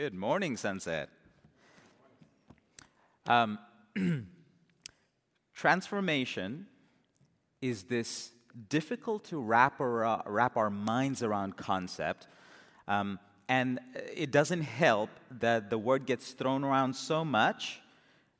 Good morning, Sunset. Um, transformation is this difficult to wrap our, wrap our minds around concept. Um, and it doesn't help that the word gets thrown around so much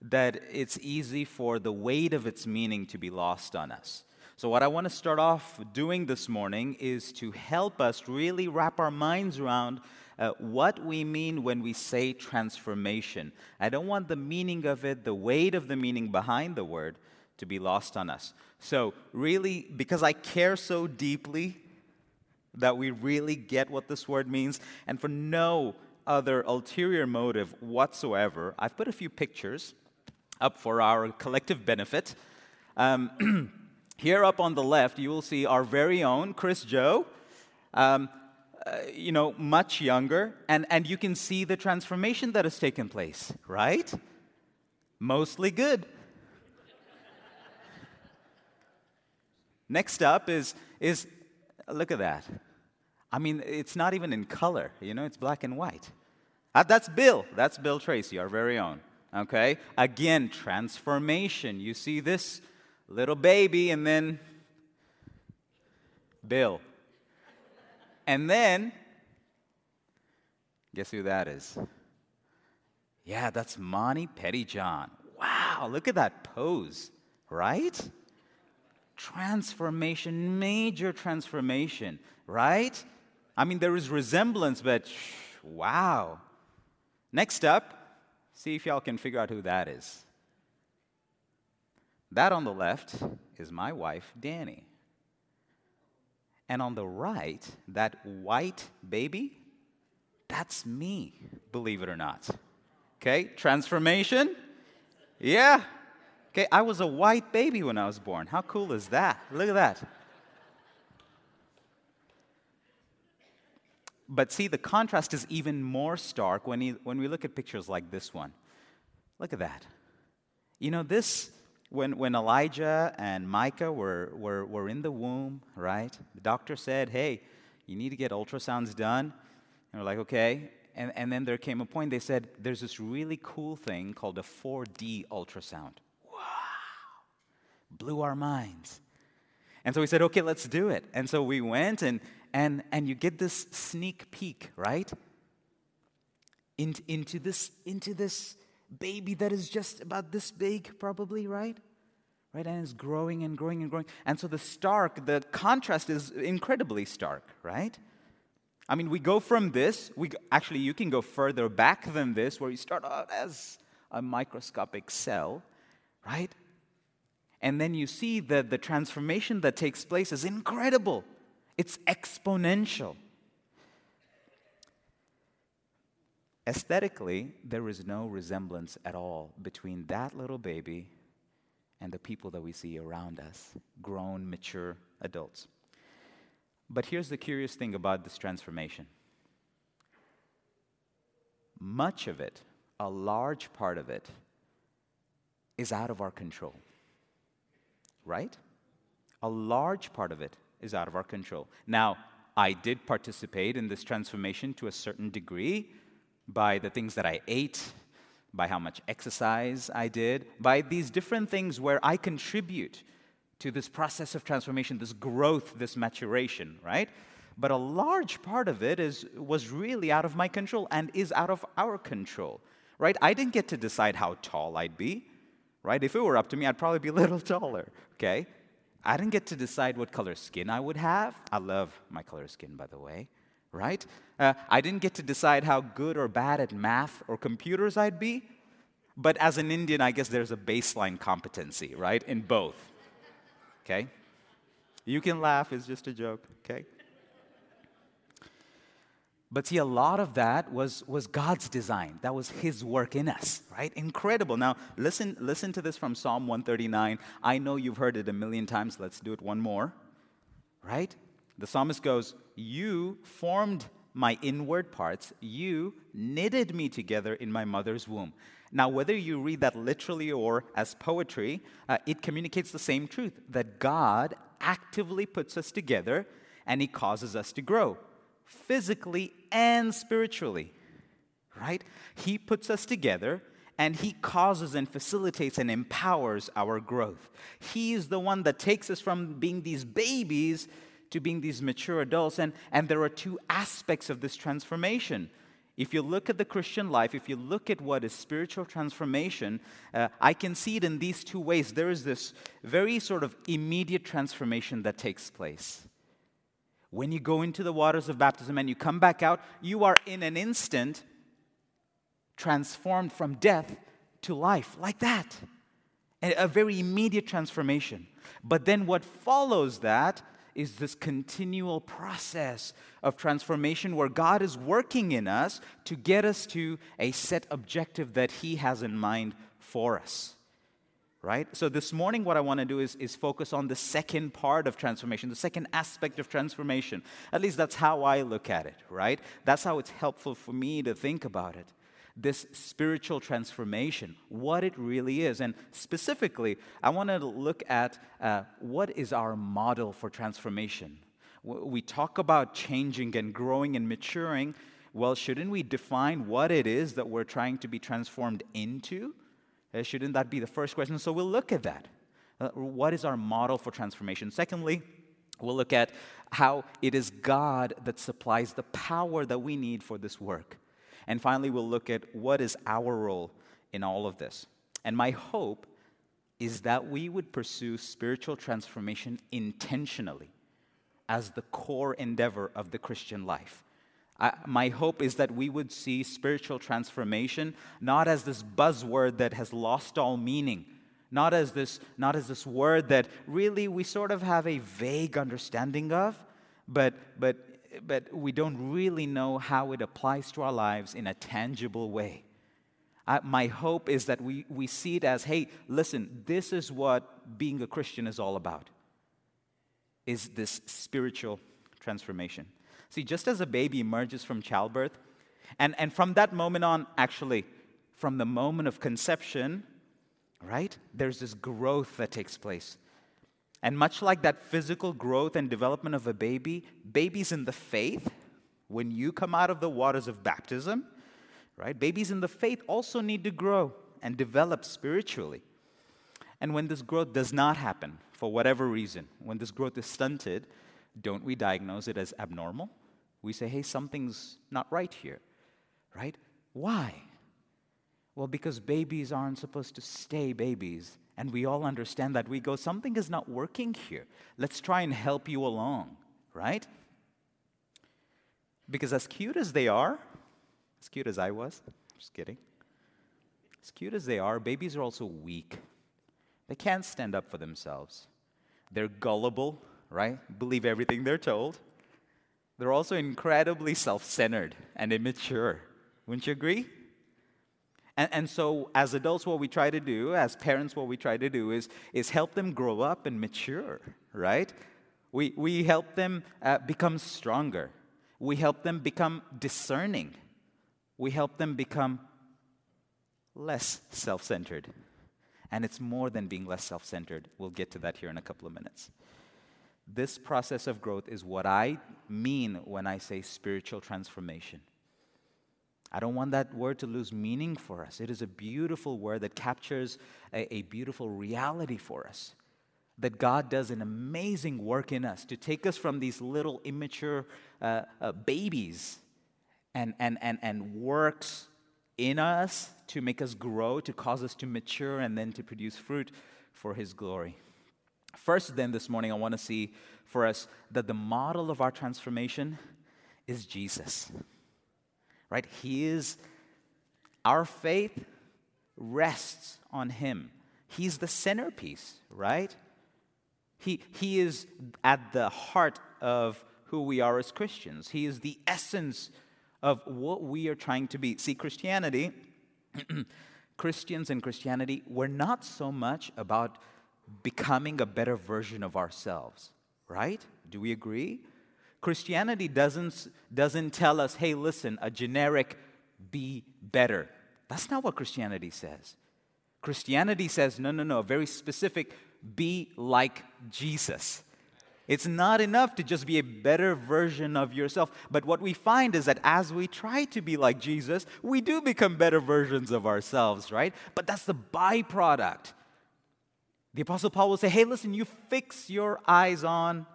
that it's easy for the weight of its meaning to be lost on us. So, what I want to start off doing this morning is to help us really wrap our minds around uh, what we mean when we say transformation. I don't want the meaning of it, the weight of the meaning behind the word, to be lost on us. So, really, because I care so deeply that we really get what this word means, and for no other ulterior motive whatsoever, I've put a few pictures up for our collective benefit. Um, here up on the left, you will see our very own Chris Joe. Um, uh, you know, much younger, and, and you can see the transformation that has taken place, right? Mostly good. Next up is, is look at that. I mean, it's not even in color, you know, it's black and white. Uh, that's Bill. That's Bill Tracy, our very own. Okay? Again, transformation. You see this little baby, and then Bill. And then, guess who that is? Yeah, that's Monty Pettyjohn. Wow, look at that pose, right? Transformation, major transformation, right? I mean, there is resemblance, but wow. Next up, see if y'all can figure out who that is. That on the left is my wife, Danny. And on the right, that white baby, that's me, believe it or not. Okay, transformation? Yeah. Okay, I was a white baby when I was born. How cool is that? Look at that. But see, the contrast is even more stark when, he, when we look at pictures like this one. Look at that. You know, this when, when Elijah and Micah were, were, were in the womb, right? The doctor said, hey, you need to get ultrasounds done. And we're like, okay. And, and then there came a point, they said, there's this really cool thing called a 4D ultrasound. Wow. Blew our minds. And so we said, okay, let's do it. And so we went, and, and, and you get this sneak peek, right? In, into, this, into this baby that is just about this big, probably, right? Right? And it's growing and growing and growing. And so the stark, the contrast is incredibly stark, right? I mean, we go from this, we actually, you can go further back than this, where you start out as a microscopic cell, right? And then you see that the transformation that takes place is incredible, it's exponential. Aesthetically, there is no resemblance at all between that little baby and the people that we see around us grown, mature adults. But here's the curious thing about this transformation much of it, a large part of it, is out of our control. Right? A large part of it is out of our control. Now, I did participate in this transformation to a certain degree by the things that I ate, by how much exercise I did, by these different things where I contribute to this process of transformation, this growth, this maturation, right? But a large part of it is, was really out of my control and is out of our control, right? I didn't get to decide how tall I'd be, right? If it were up to me, I'd probably be a little taller, okay? I didn't get to decide what color skin I would have. I love my color skin, by the way right? Uh, I didn't get to decide how good or bad at math or computers I'd be, but as an Indian, I guess there's a baseline competency, right, in both. Okay? You can laugh, it's just a joke, okay? But see, a lot of that was, was God's design. That was His work in us, right? Incredible. Now, listen, listen to this from Psalm 139. I know you've heard it a million times. Let's do it one more, right? The psalmist goes, You formed my inward parts, you knitted me together in my mother's womb. Now, whether you read that literally or as poetry, uh, it communicates the same truth that God actively puts us together and He causes us to grow physically and spiritually. right? He puts us together and He causes and facilitates and empowers our growth. He is the one that takes us from being these babies to being these mature adults. And, and there are two aspects of this transformation. If you look at the Christian life, if you look at what is spiritual transformation, uh, I can see it in these two ways. There is this very sort of immediate transformation that takes place. When you go into the waters of baptism and you come back out, you are in an instant transformed from death to life, like that. A very immediate transformation. But then what follows that is this continual process of transformation where God is working in us to get us to a set objective that He has in mind for us. Right? So, this morning, what I want to do is, is focus on the second part of transformation, the second aspect of transformation. At least that's how I look at it, right? That's how it's helpful for me to think about it this spiritual transformation, what it really is. And specifically, I want to look at uh, what is our model for transformation. We talk about changing and growing and maturing. Well, shouldn't we define what it is that we're trying to be transformed into? Uh, shouldn't that be the first question? So we'll look at that. Uh, what is our model for transformation? Secondly, we'll look at how it is God that supplies the power that we need for this work. And finally, we'll look at what is our role in all of this. And my hope is that we would pursue spiritual transformation intentionally as the core endeavor of the Christian life. I, my hope is that we would see spiritual transformation not as this buzzword that has lost all meaning, not as this, not as this word that really we sort of have a vague understanding of, but, but but we don't really know how it applies to our lives in a tangible way. I, my hope is that we, we see it as hey, listen, this is what being a Christian is all about, is this spiritual transformation. See, just as a baby emerges from childbirth, and, and from that moment on, actually, from the moment of conception, right, there's this growth that takes place. And much like that physical growth and development of a baby, babies in the faith, when you come out of the waters of baptism, right, babies in the faith also need to grow and develop spiritually. And when this growth does not happen, for whatever reason, when this growth is stunted, don't we diagnose it as abnormal? We say, hey, something's not right here, right? Why? Well, because babies aren't supposed to stay babies and we all understand that, we go, something is not working here. Let's try and help you along, right? Because as cute as they are, as cute as I was, just kidding, as cute as they are, babies are also weak. They can't stand up for themselves. They're gullible, right? Believe everything they're told. They're also incredibly self centered and immature. Wouldn't you agree? And, and, so, as adults, what we try to do, as parents, what we try to do is, is help them grow up and mature, right? We, we help them uh, become stronger. We help them become discerning. We help them become less self centered. And it's more than being less self centered. We'll get to that here in a couple of minutes. This process of growth is what I mean when I say spiritual transformation. I don't want that word to lose meaning for us. It is a beautiful word that captures a, a, beautiful reality for us. That God does an amazing work in us to take us from these little immature uh, uh, babies and, and, and, and works in us to make us grow, to cause us to mature, and then to produce fruit for His glory. First, then, this morning, I want to see for us that the model of our transformation is Jesus right? He is, our faith rests on Him. He's the centerpiece, right? He, he is at the heart of who we are as Christians. He is the essence of what we are trying to be. See, Christianity, Christians and Christianity, we're not so much about becoming a better version of ourselves, right? Do we agree? Christianity doesn't, doesn't tell us, hey, listen, a generic be better. That's not what Christianity says. Christianity says, no, no, no, very specific be like Jesus. It's not enough to just be a better version of yourself. But what we find is that as we try to be like Jesus, we do become better versions of ourselves, right? But that's the byproduct. The Apostle Paul will say, hey, listen, you fix your eyes on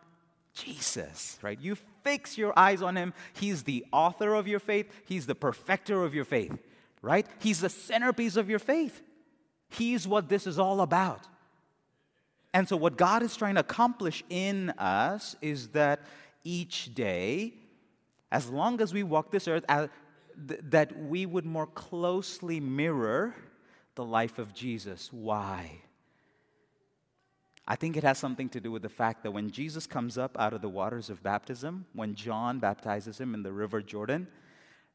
Jesus, right? You fix your eyes on him. He's the author of your faith, he's the perfecter of your faith, right? He's the centerpiece of your faith. He's what this is all about. And so, what God is trying to accomplish in us is that each day, as long as we walk this earth, that we would more closely mirror the life of Jesus. Why? I think it has something to do with the fact that when Jesus comes up out of the waters of baptism, when John baptizes him in the river Jordan,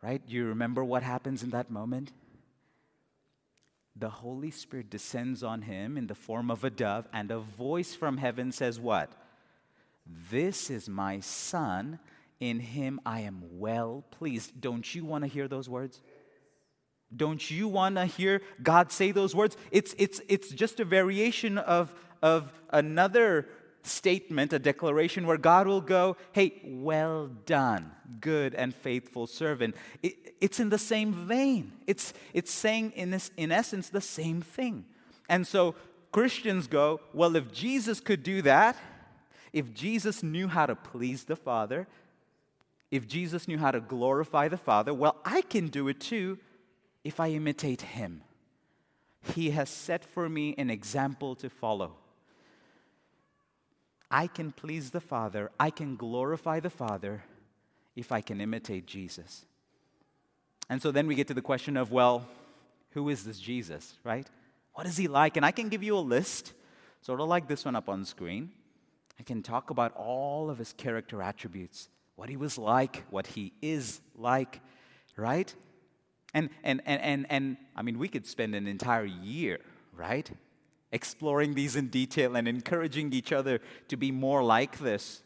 right? You remember what happens in that moment? the Holy Spirit descends on him in the form of a dove, and a voice from heaven says, What? This is my son. In him I am well pleased. Don't you want to hear those words? Don't you want to hear God say those words? It's, it's, it's just a variation of, of another statement, a declaration where God will go, Hey, well done, good and faithful servant. It, it's in the same vein. It's, it's saying, in, this, in essence, the same thing. And so Christians go, Well, if Jesus could do that, if Jesus knew how to please the Father, if Jesus knew how to glorify the Father, well, I can do it too if I imitate him. He has set for me an example to follow. I can please the Father, I can glorify the Father if I can imitate Jesus. And so then we get to the question of, well, who is this Jesus, right? What is he like? And I can give you a list, sort of like this one up on screen. I can talk about all of his character attributes, what he was like, what he is like, right? And, and, and, and, and I mean, we could spend an entire year, right? Exploring these in detail and encouraging each other to be more like this.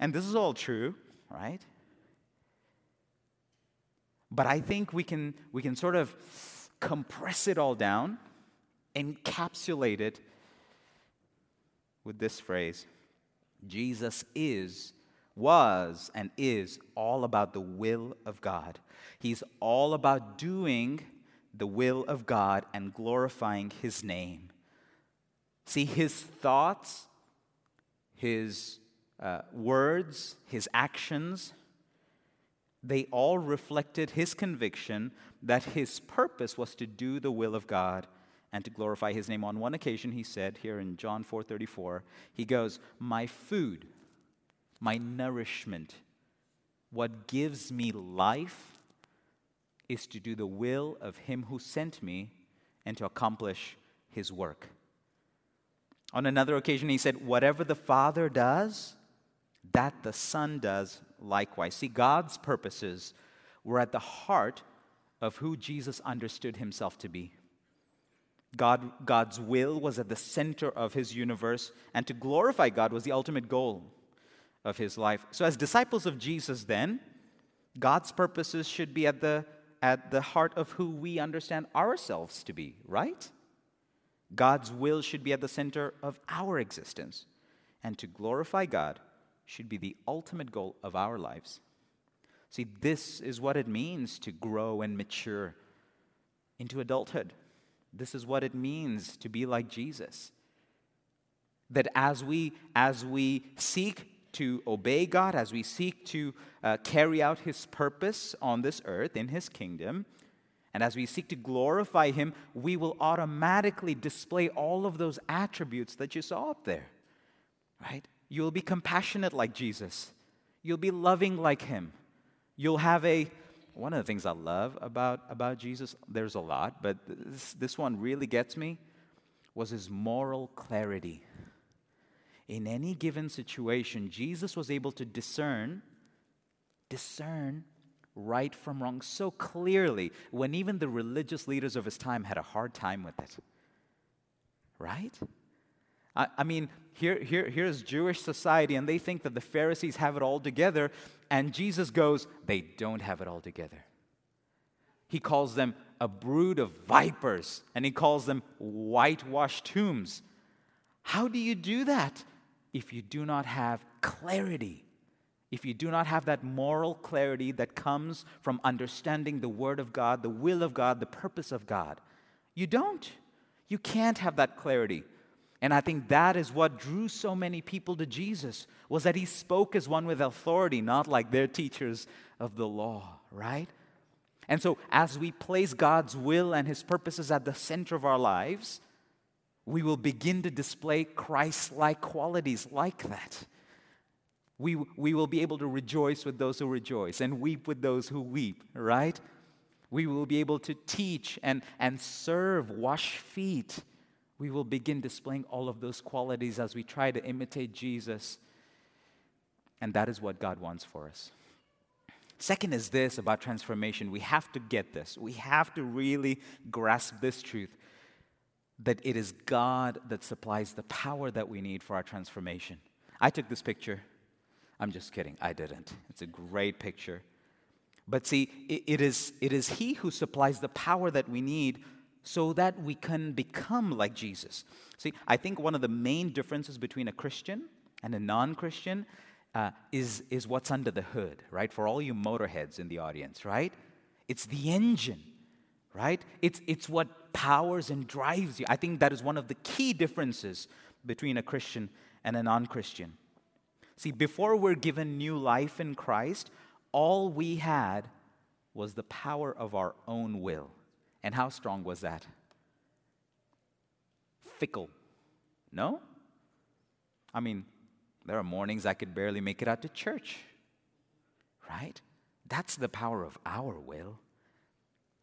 And this is all true, right? But I think we can, we can sort of compress it all down, encapsulate it with this phrase Jesus is, was, and is all about the will of God. He's all about doing the will of God and glorifying His name. See, his thoughts, his uh, words, his actions, they all reflected his conviction that his purpose was to do the will of God and to glorify his name. On one occasion, he said here in John 4:34, he goes, "My food, my nourishment, what gives me life is to do the will of him who sent me and to accomplish his work." On another occasion, he said, Whatever the Father does, that the Son does likewise. See, God's purposes were at the heart of who Jesus understood himself to be. God, God's will was at the center of his universe, and to glorify God was the ultimate goal of his life. So, as disciples of Jesus, then, God's purposes should be at the, at the heart of who we understand ourselves to be, right? God's will should be at the center of our existence. And to glorify God should be the ultimate goal of our lives. See, this is what it means to grow and mature into adulthood. This is what it means to be like Jesus. That as we, as we seek to obey God, as we seek to uh, carry out His purpose on this earth in His kingdom, and as we seek to glorify Him, we will automatically display all of those attributes that you saw up there, right? You'll be compassionate like Jesus, you'll be loving like Him, you'll have a one of the things I love about, about Jesus, there's a lot, but this, this one really gets me, was his moral clarity. In any given situation, Jesus was able to discern, discern right from wrong so clearly when even the religious leaders of his time had a hard time with it. Right? I, I mean, here, here, here's Jewish society, and they think that the Pharisees have it all together, and Jesus goes, they don't have it all together. He calls them a brood of vipers, and he calls them whitewashed tombs. How do you do that? if you do not have clarity, if you do not have that moral clarity that comes from understanding the Word of God, the will of God, the purpose of God. You don't. You can't have that clarity. And I think that is what drew so many people to Jesus was that he spoke as one with authority, not like their teachers of the law, right? And so as we place God's will and his purposes at the center of our lives, we will begin to display Christ like qualities like that. We, we will be able to rejoice with those who rejoice and weep with those who weep, right? We will be able to teach and, and serve, wash feet. We will begin displaying all of those qualities as we try to imitate Jesus. And that is what God wants for us. Second is this about transformation. We have to get this. We have to really grasp this truth that it is God that supplies the power that we need for our transformation. I took this picture. I'm just kidding. I didn't. It's a great picture. But see, it, it, is, it is He who supplies the power that we need so that we can become like Jesus. See, I think one of the main differences between a Christian and a non Christian uh, is, is what's under the hood, right? For all you motorheads in the audience, right? It's the engine, right? It's, it's what powers and drives you. I think that is one of the key differences between a Christian and a non Christian. See, before we're given new life in Christ, all we had was the power of our own will. And how strong was that? Fickle. No? I mean, there are mornings I could barely make it out to church, right? That's the power of our will.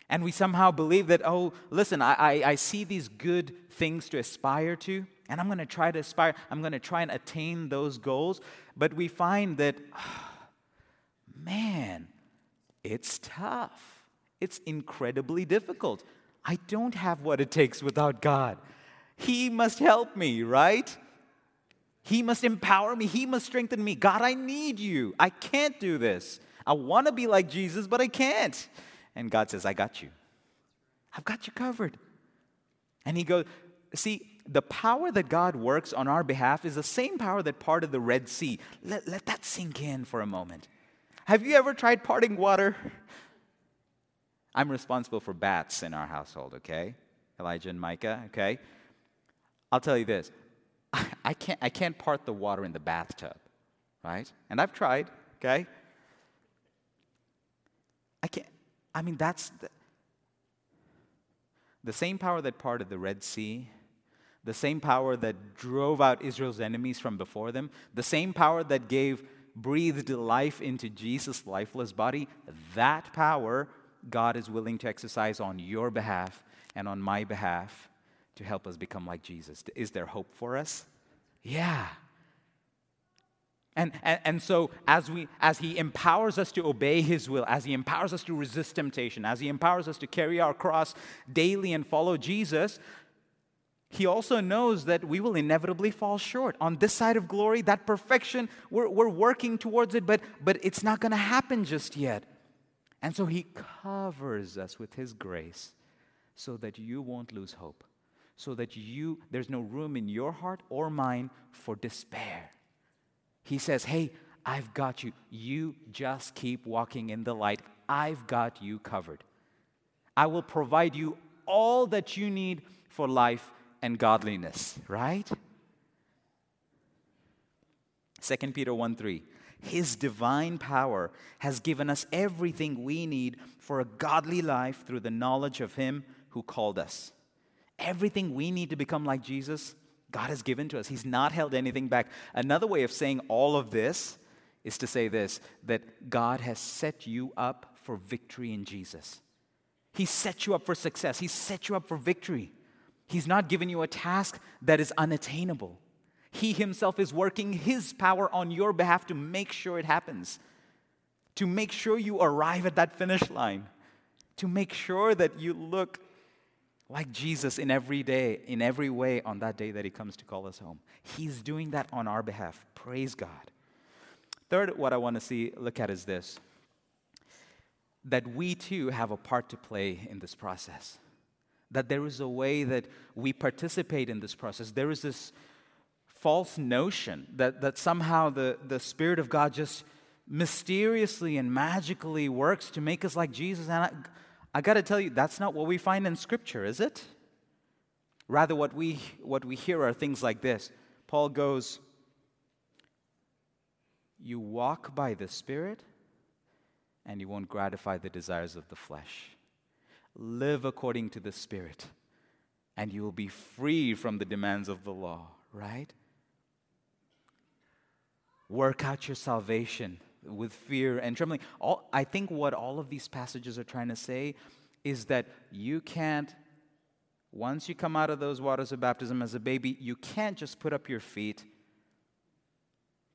And we somehow believe that, oh, listen, I, I, I see these good things to aspire to, and I'm going to try to aspire, I'm going to try and attain those goals. But we find that, oh, man, it's tough. It's incredibly difficult. I don't have what it takes without God. He must help me, right? He must empower me. He must strengthen me. God, I need you. I can't do this. I want to be like Jesus, but I can't. And God says, I got you. I've got you covered. And He goes, See, the power that God works on our behalf is the same power that parted the Red Sea. Let, let that sink in for a moment. Have you ever tried parting water? I'm responsible for bats in our household, okay? Elijah and Micah, okay? I'll tell you this I can't, I can't part the water in the bathtub, right? And I've tried, okay? I can't, I mean, that's the, the same power that parted the Red Sea, the same power that drove out Israel's enemies from before them, the same power that gave, breathed life into Jesus' lifeless body, that power God is willing to exercise on your behalf and on my behalf to help us become like Jesus. Is there hope for us? Yeah. And, and, and so as, we, as he empowers us to obey his will, as he empowers us to resist temptation, as he empowers us to carry our cross daily and follow Jesus, he also knows that we will inevitably fall short. On this side of glory, that perfection, we're, we're working towards it, but, but it's not going to happen just yet. And so he covers us with his grace so that you won't lose hope so that you there's no room in your heart or mine for despair. He says, "Hey, I've got you. You just keep walking in the light. I've got you covered. I will provide you all that you need for life and godliness." Right? 2 Peter 1 3. His divine power has given us everything we need for a godly life through the knowledge of Him who called us. Everything we need to become like Jesus, God has given to us. He's not held anything back. Another way of saying all of this is to say this that God has set you up for victory in Jesus. He set you up for success, He set you up for victory. He's not given you a task that is unattainable. He Himself is working His power on your behalf to make sure it happens, to make sure you arrive at that finish line, to make sure that you look like Jesus in every day, in every way on that day that he comes to call us home. He's doing that on our behalf. Praise God. Third, what I want to see, look at is this that we too have a part to play in this process. That there is a way that we participate in this process. There is this false notion that, that somehow the, the Spirit of God just mysteriously and magically works to make us like Jesus. And I, I got to tell you, that's not what we find in Scripture, is it? Rather, what we, what we hear are things like this Paul goes, You walk by the Spirit, and you won't gratify the desires of the flesh. Live according to the Spirit, and you will be free from the demands of the law, right? Work out your salvation with fear and trembling. All, I think what all of these passages are trying to say is that you can't once you come out of those waters of baptism as a baby, you can't just put up your feet,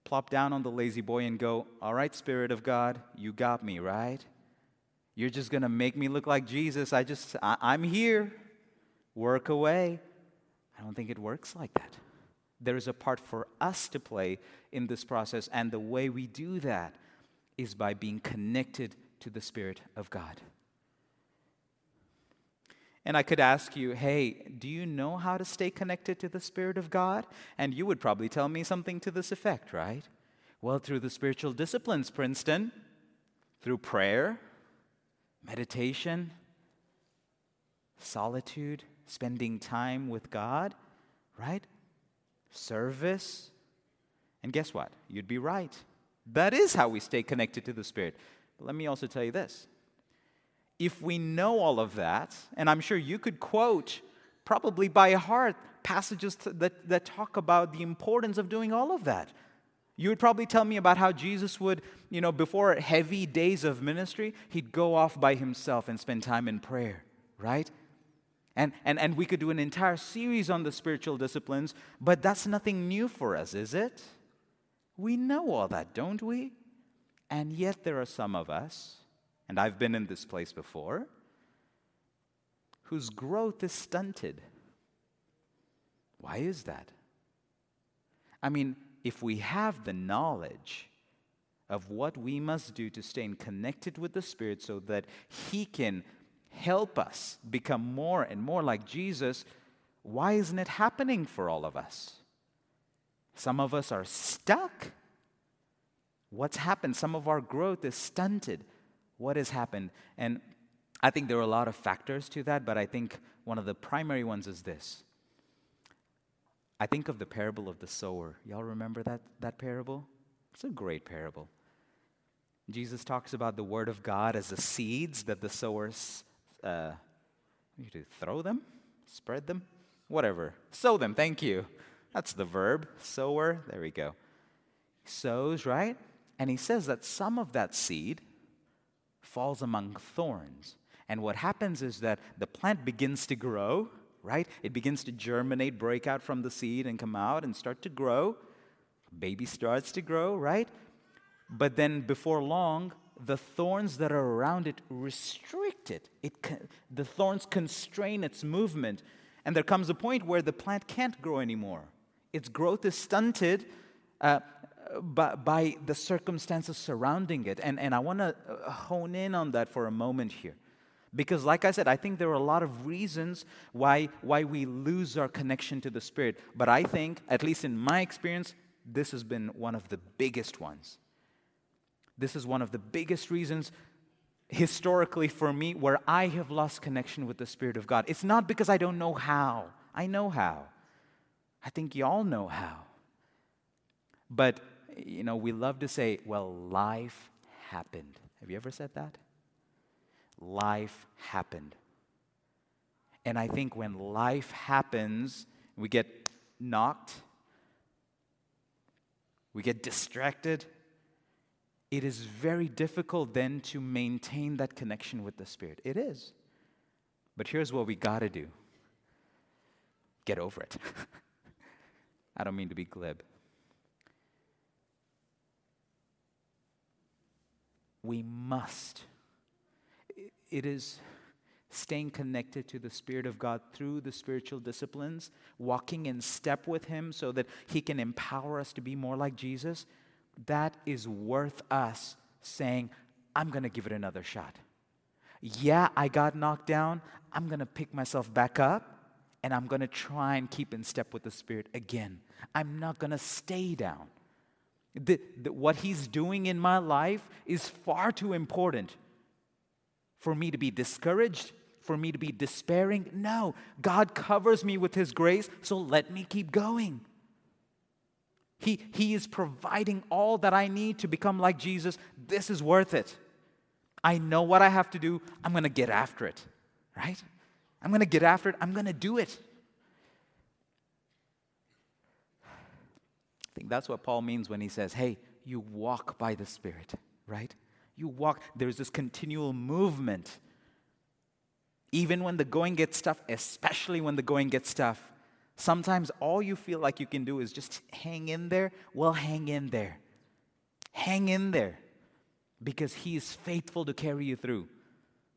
plop down on the La-Z-Boy, and go, All right, Spirit of God, you got me, right? You're just going to make me look like Jesus. I just, I, I'm here. Work away. I don't think it works like that. There is a part for us to play in this process, and the way we do that is by being connected to the Spirit of God. And I could ask you, hey, do you know how to stay connected to the Spirit of God? And you would probably tell me something to this effect, right? Well, through the spiritual disciplines, Princeton, through prayer, meditation, solitude, spending time with God, right? Service. And guess what? You'd be right. That is how we stay connected to the Spirit. But let me also tell you this if we know all of that, and I'm sure you could quote probably by heart passages that, that talk about the importance of doing all of that. You would probably tell me about how Jesus would, you know, before heavy days of ministry, he'd go off by himself and spend time in prayer, right? And, and, and we could do an entire series on the spiritual disciplines, but that's nothing new for us, is it? We know all that, don't we? And yet there are some of us and I've been in this place before, whose growth is stunted. Why is that? I mean, if we have the knowledge of what we must do to stay connected with the Spirit so that He can help us become more and more like Jesus, why isn't it happening for all of us? Some of us are stuck. What's happened? Some of our growth is stunted. What has happened? And I think there are a lot of factors to that, but I think one of the primary ones is this. I think of the parable of the sower. Y'all remember that, that parable? It's a great parable. Jesus talks about the word of God as the seeds that the sowers, uh, you do throw them, spread them, whatever, sow them. Thank you. That's the verb, sower. There we go. He sows, right? And he says that some of that seed falls among thorns. And what happens is that the plant begins to grow, right? It begins to germinate, break out from the seed, and come out and start to grow. Baby starts to grow, right? But then before long, the thorns that are around it restrict it. it the thorns constrain its movement. And there comes a point where the plant can't grow anymore. Its growth is stunted. Uh, by, by the circumstances surrounding it. And, and I want to uh, hone in on that for a moment here. Because, like I said, I think there are a lot of reasons why, why we lose our connection to the Spirit. But I think, at least in my experience, this has been one of the biggest ones. This is one of the biggest reasons historically for me where I have lost connection with the Spirit of God. It's not because I don't know how, I know how. I think y'all know how. But you know, we love to say, well, life happened. Have you ever said that? Life happened. And I think when life happens, we get knocked, we get distracted. It is very difficult then to maintain that connection with the Spirit. It is. But here's what we got to do get over it. I don't mean to be glib. we must. It is staying connected to the Spirit of God through the spiritual disciplines, walking in step with Him so that He can empower us to be more like Jesus. That is worth us saying, I'm going to give it another shot. Yeah, I got knocked down. I'm going to pick myself back up and I'm going to try and keep in step with the Spirit again. I'm not going to stay down. The, the, what He's doing in my life is far too important for me to be discouraged, for me to be despairing. No, God covers me with His grace, so let me keep going. He, he is providing all that I need to become like Jesus. This is worth it. I know what I have to do. I'm going to get after it, right? I'm going to get after it. I'm going to do it. I think that's what Paul means when he says, hey, you walk by the Spirit, right? You walk, there's this continual movement. Even when the going gets tough, especially when the going gets tough, sometimes all you feel like you can do is just hang in there. Well, hang in there. Hang in there because He is faithful to carry you through.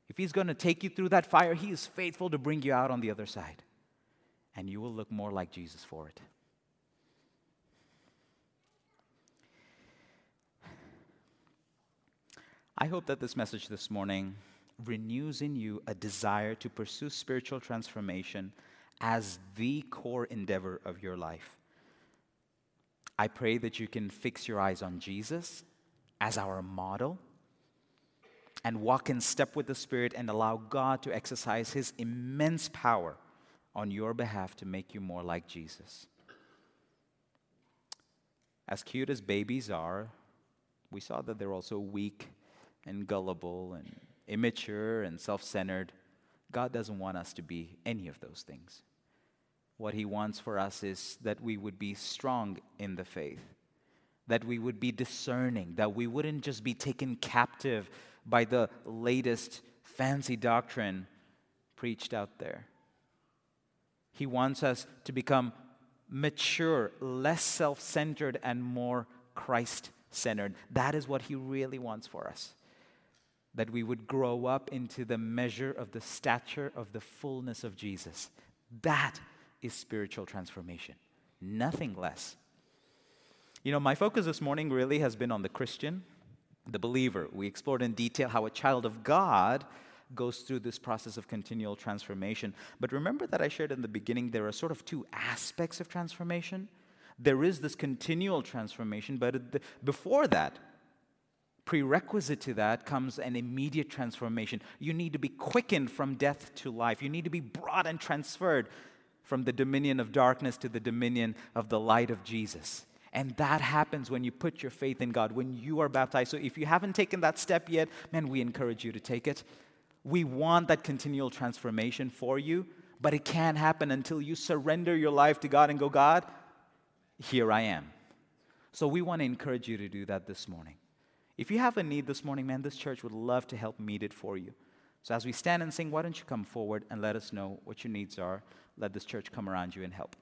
If He's going to take you through that fire, He is faithful to bring you out on the other side. And you will look more like Jesus for it. I hope that this message this morning renews in you a desire to pursue spiritual transformation as the core endeavor of your life. I pray that you can fix your eyes on Jesus as our model and walk in step with the Spirit and allow God to exercise His immense power on your behalf to make you more like Jesus. As cute as babies are, we saw that they're also weak and gullible and immature and self centered. God doesn't want us to be any of those things. What He wants for us is that we would be strong in the faith, that we would be discerning, that we wouldn't just be taken captive by the latest fancy doctrine preached out there. He wants us to become mature, less self centered, and more Christ centered. That is what He really wants for us that we would grow up into the measure of the stature of the fullness of Jesus. That is spiritual transformation, nothing less. You know, my focus this morning really has been on the Christian, the believer. We explored in detail how a child of God goes through this process of continual transformation. But remember that I shared in the beginning there are sort of two aspects of transformation. There is this continual transformation, but before that, prerequisite to that comes an immediate transformation. You need to be quickened from death to life. You need to be brought and transferred from the dominion of darkness to the dominion of the light of Jesus. And that happens when you put your faith in God, when you are baptized. So if you haven't taken that step yet, man, we encourage you to take it. We want that continual transformation for you, but it can't happen until you surrender your life to God and go, God, here I am. So we want to encourage you to do that this morning. If you have a need this morning, man, this church would love to help meet it for you. So as we stand and sing, why don't you come forward and let us know what your needs are? Let this church come around you and help.